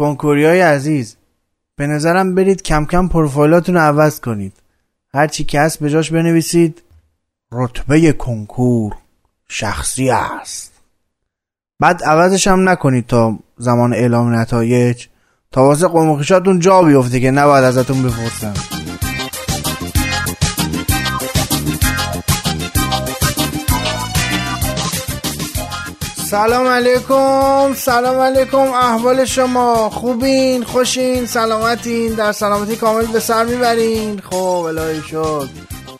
کنکوریای عزیز به نظرم برید کم کم پروفایلاتون رو عوض کنید. هرچی که هست به جاش بنویسید. رتبه کنکور شخصی است. بعد عوضش هم نکنید تا زمان اعلام نتایج. تا واسه قومخیشاتون جا بیفته که نباید ازتون بپرسن. سلام علیکم سلام علیکم احوال شما خوبین خوشین سلامتین در سلامتی کامل به سر می‌برین. خب الهی شد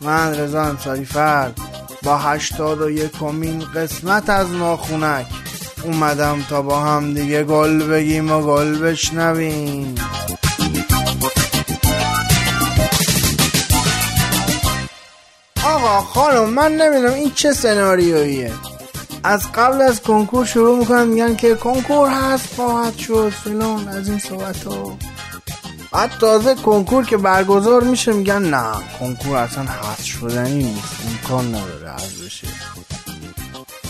من رضا انصاری فرد. با هشتاد و یکمین قسمت از ناخونک اومدم تا با هم دیگه گل بگیم و گل بشنویم. آقا خانم من نمی‌دونم این چه سناریویه. از قبل از کنکور شروع می‌کنن میگن که کنکور هست خواهد شد فلان از این صحبت ها بعد تازه کنکور که برگزار میشه میگن نه کنکور اصلا حذف شدنی نیست امکان نداره حذف بشه.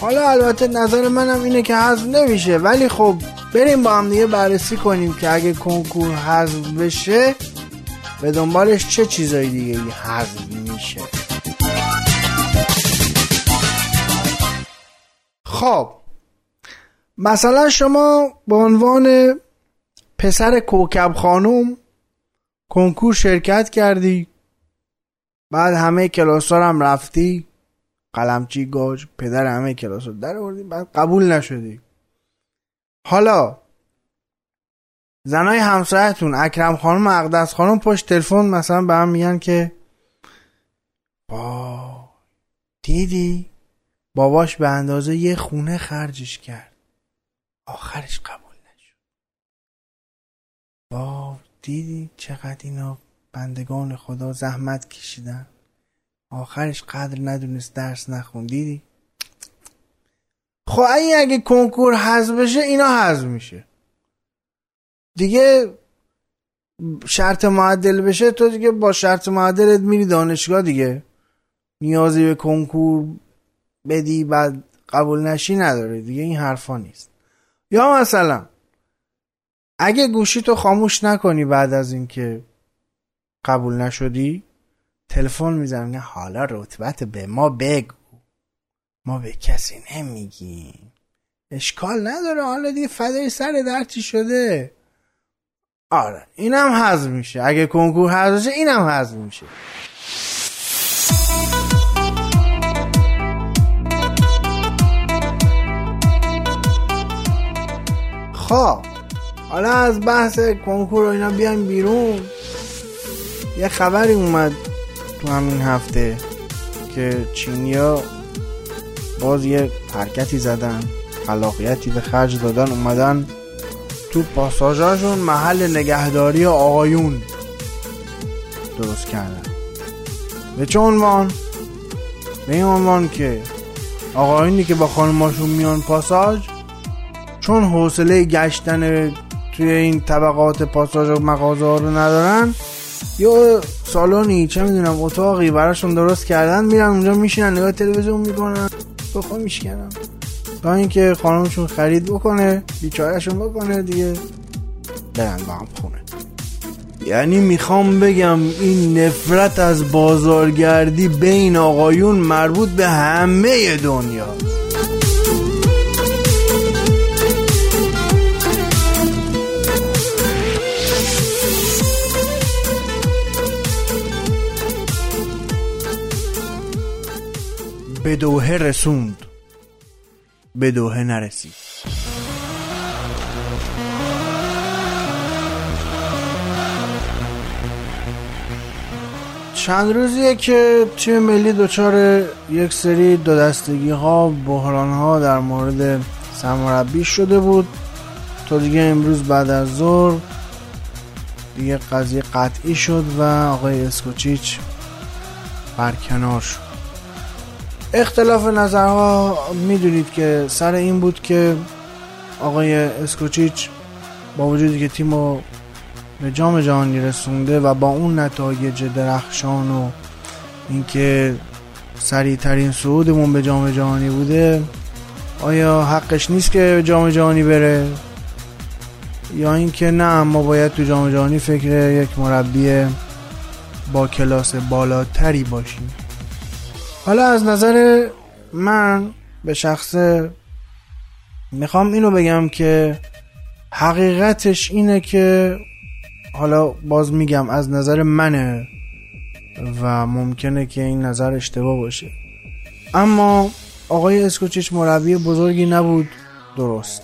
حالا البته نظر منم اینه که حذف نمیشه ولی خب بریم با هم دیگه بررسی کنیم که اگه کنکور حذف بشه به دنبالش چه چیزایی دیگه حذف میشه. خب. مثلا شما به عنوان پسر کوکب خانوم کنکور شرکت کردی بعد همه کلاس هم رفتی. قلمچی گاج پدر همه کلاس در آوردی بعد قبول نشدی. حالا زنای همسایتون اکرم خانم اقدس خانم پشت تلفن مثلا به هم میگن که با دیدی؟ باباش به اندازه یه خونه خرجش کرد. آخرش قبول نشد. با دیدی چقدر اینا بندگان خدا زحمت کشیدن؟ آخرش قدر ندونست درس نخون. دیدی؟ خب این اگه کنکور حذف بشه اینا حذف میشه. دیگه شرط معدل بشه تو دیگه با شرط معدلت میری دانشگاه دیگه. نیازی به کنکور بدی بعد قبول نشی نداره. دیگه این حرفا نیست. یا مثلا اگه گوشی تو خاموش نکنی بعد از اینکه قبول نشدی تلفن می‌زنه حالا رتبت به ما بگو. ما به کسی نمیگیم. اشکال نداره. حالا دیگه فدای سر درچی شده؟ آره اینم حذف میشه. اگه کنکور حذف بشه اینم حذف میشه. خب حالا از بحث کنکور و اینا بیایم بیرون یه خبری اومد تو همین هفته که چینیا باز یه حرکتی زدن خلاقیتی به خرج دادن اومدن تو پاساژاشون محل نگهداری آقایون درست کردن به چه عنوان؟ به این عنوان که آقایونی که با خانماشون میان پاساژ چون حوصله گشتن توی این طبقات پاساژ و مغازه ها رو ندارن یه سالونی چه می‌دونم اتاقی براشون درست کردن میرن اونجا میشینن نگاه تلویزیون می‌کنن بخوا میشکنن. تا اینکه خانمشون خرید بکنه بیچارهشون بکنه دیگه برن با هم خونه. یعنی می‌خوام بگم این نفرت از بازارگردی بین آقایون مربوط به همه دنیا به دوهه رسوند. به دوهه نرسید. چند روزیه که تیم ملی دچار یک سری دو دستگی ها بحران ها در مورد سرمربی شده بود. تا دیگه امروز بعد از ظهر دیگه قضیه قطعی شد و آقای اسکوچیچ برکنار شد. اختلاف نظرها می‌دونید که سر این بود که آقای اسکوچیچ با وجودی که تیم رو به جام جهانی رسونده و با اون نتایج درخشان و اینکه سریع ترین صعودمون به جام جهانی بوده آیا حقش نیست که جام جهانی بره؟ یا اینکه نه ما باید تو جام جهانی فکر یک مربی با کلاس بالاتری باشیم؟ حالا از نظر من به شخص می‌خوام اینو بگم که حقیقتش اینه که حالا باز میگم از نظر منه و ممکنه که این نظر اشتباه باشه. اما آقای اسکوچیچ مربی بزرگی نبود درست.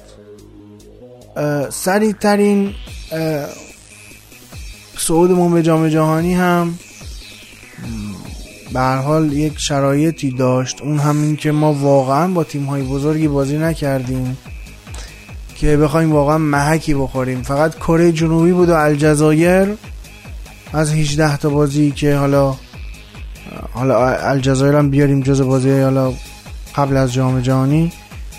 سریع ترین صعودمون به جام جهانی هم به حال یک شرایطی داشت. اون همین که ما واقعا با تیم های بزرگی بازی نکردیم که بخوایم واقعا محکی بخوریم. فقط کره جنوبی بود و الجزایر از 18 تا بازی که حالا حالا الجزایر هم بیاریم جز بازی حالا قبل از جام جهانی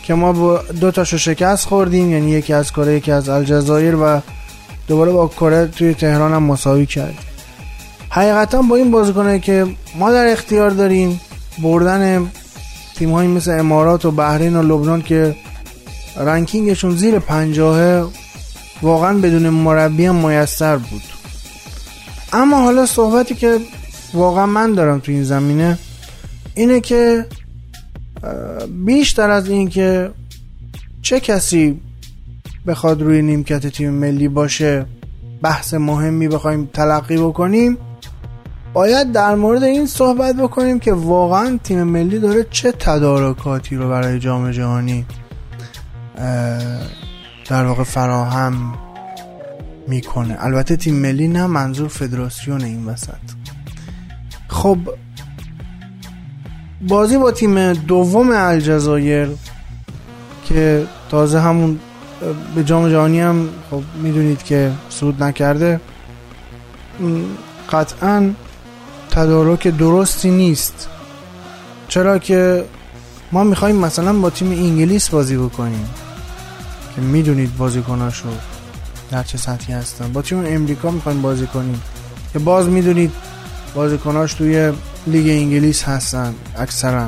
که ما با دو تاشو شکست خوردیم. یعنی یکی از کره یکی از الجزایر و دوباره با کره توی تهران هم مساوی کردیم. حقیقتا با این بازیکنه که ما در اختیار داریم بردن تیم های مثل امارات و بحرین و لبنان که رنکینگشون زیر پنجاهه واقعا بدون مربی هم میسر بود. اما حالا صحبتی که واقعا من دارم تو این زمینه اینه که بیشتر از این که چه کسی بخواد روی نیمکت تیم ملی باشه بحث مهمی بخوایم تلقی بکنیم باید در مورد این صحبت بکنیم که واقعا تیم ملی داره چه تدارکاتی رو برای جام جهانی در واقع فراهم می‌کنه. البته تیم ملی نه منظور فدراسیون این وسط. خب بازی با تیم دوم الجزایر که تازه همون به جام جهانی هم خب می‌دونید که صعود نکرده قطعا تدارک درستی نیست. چرا که ما می‌خوایم مثلا با تیم انگلیس بازی بکنیم. که می‌دونید بازیکناشو در چه سطحی هستن. با تیم امریکا می‌خوایم بازی کنیم. که باز می‌دونید بازیکناش توی لیگ انگلیس هستن اکثرا.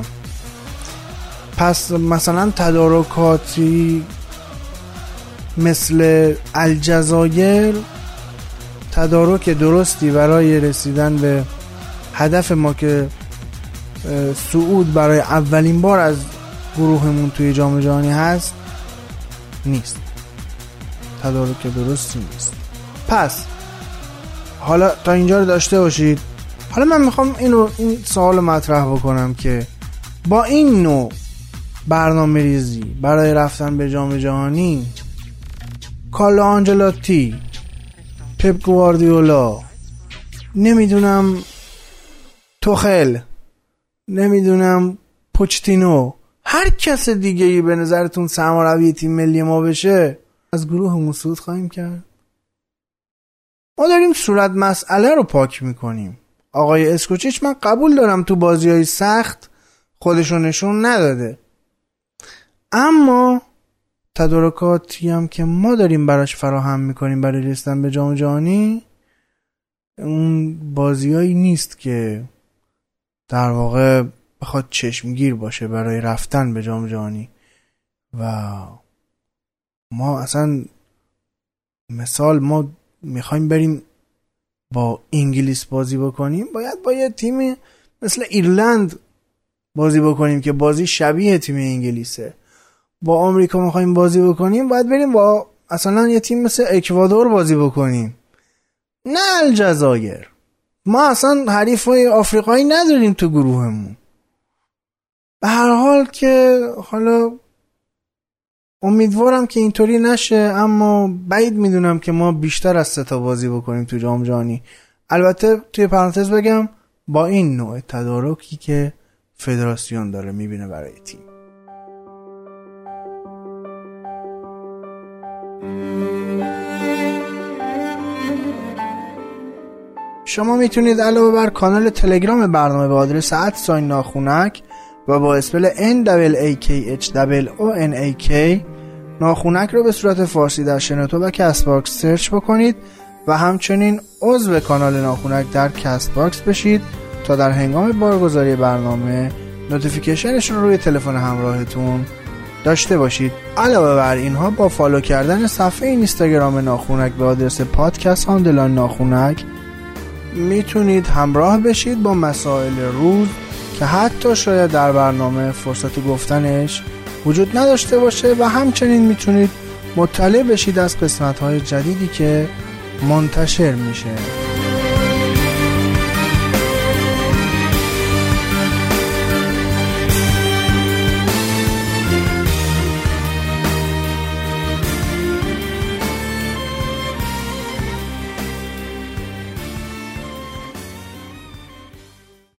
پس مثلا تدارکاتی مثل الجزایر تدارک درستی برای رسیدن به هدف ما که سعود برای اولین بار از گروهمون توی جام جهانی هست نیست. تدارک درستی نیست. پس حالا تا اینجا رو داشته باشید. حالا من می‌خوام اینو این سوال مطرح بکنم که با این نوع برنامه ریزی برای رفتن به جام جهانی کالا آنجلاتی پپ گواردیولا نمی‌دونم توخل. نمی‌دونم پوچتینو. هر کس دیگه ای به نظرتون سرمربی تیم ملی ما بشه از گروه مسعود خواهیم کرد. ما داریم صورت مسئله رو پاک می‌کنیم. آقای اسکوچیچ من قبول دارم تو بازی های سخت خودشو نشون نداده. اما تدارکاتی هم که ما داریم براش فراهم می‌کنیم برای رسیدن به جام جهانی اون بازیایی نیست که در واقع بخواد چشمگیر باشه برای رفتن به جام جهانی. و ما اصلا مثال ما می‌خوایم بریم با انگلیس بازی بکنیم. باید با یه تیم مثل ایرلند بازی بکنیم که بازی شبیه تیم انگلیسه. با آمریکا می‌خوایم بازی بکنیم باید بریم با اصلا یه تیم مثل اکوادور بازی بکنیم. نه الجزایر. ما اصلا حریف های آفریقایی نداریم تو گروهمون. به هر حال که حالا امیدوارم که اینطوری نشه اما بعید می‌دونم که ما بیشتر از سه تا بازی بکنیم تو جام جهانی. البته توی پرانتز بگم با این نوع تدارکی که فدراسیون داره می‌بینه برای تیم. شما می‌تونید علاوه بر کانال تلگرام برنامه به آدرس sign ناخونک و با spell N A K H O N A K ناخونک رو به صورت فارسی در شنوتو و Castbox search بکنید و همچنین عضو کانال ناخونک در Castbox بشید تا در هنگام بارگذاری برنامه notification ش رو روی تلفن همراهتون داشته باشید. علاوه بر اینها با follow کردن صفحه اینستاگرام ناخونک به آدرس پادکست underline ناخونک می‌تونید همراه بشید با مسائل روز که حتی شاید در برنامه فرصت گفتنش وجود نداشته باشه و همچنین می‌تونید مطلع بشید از قسمت های جدیدی که منتشر میشه.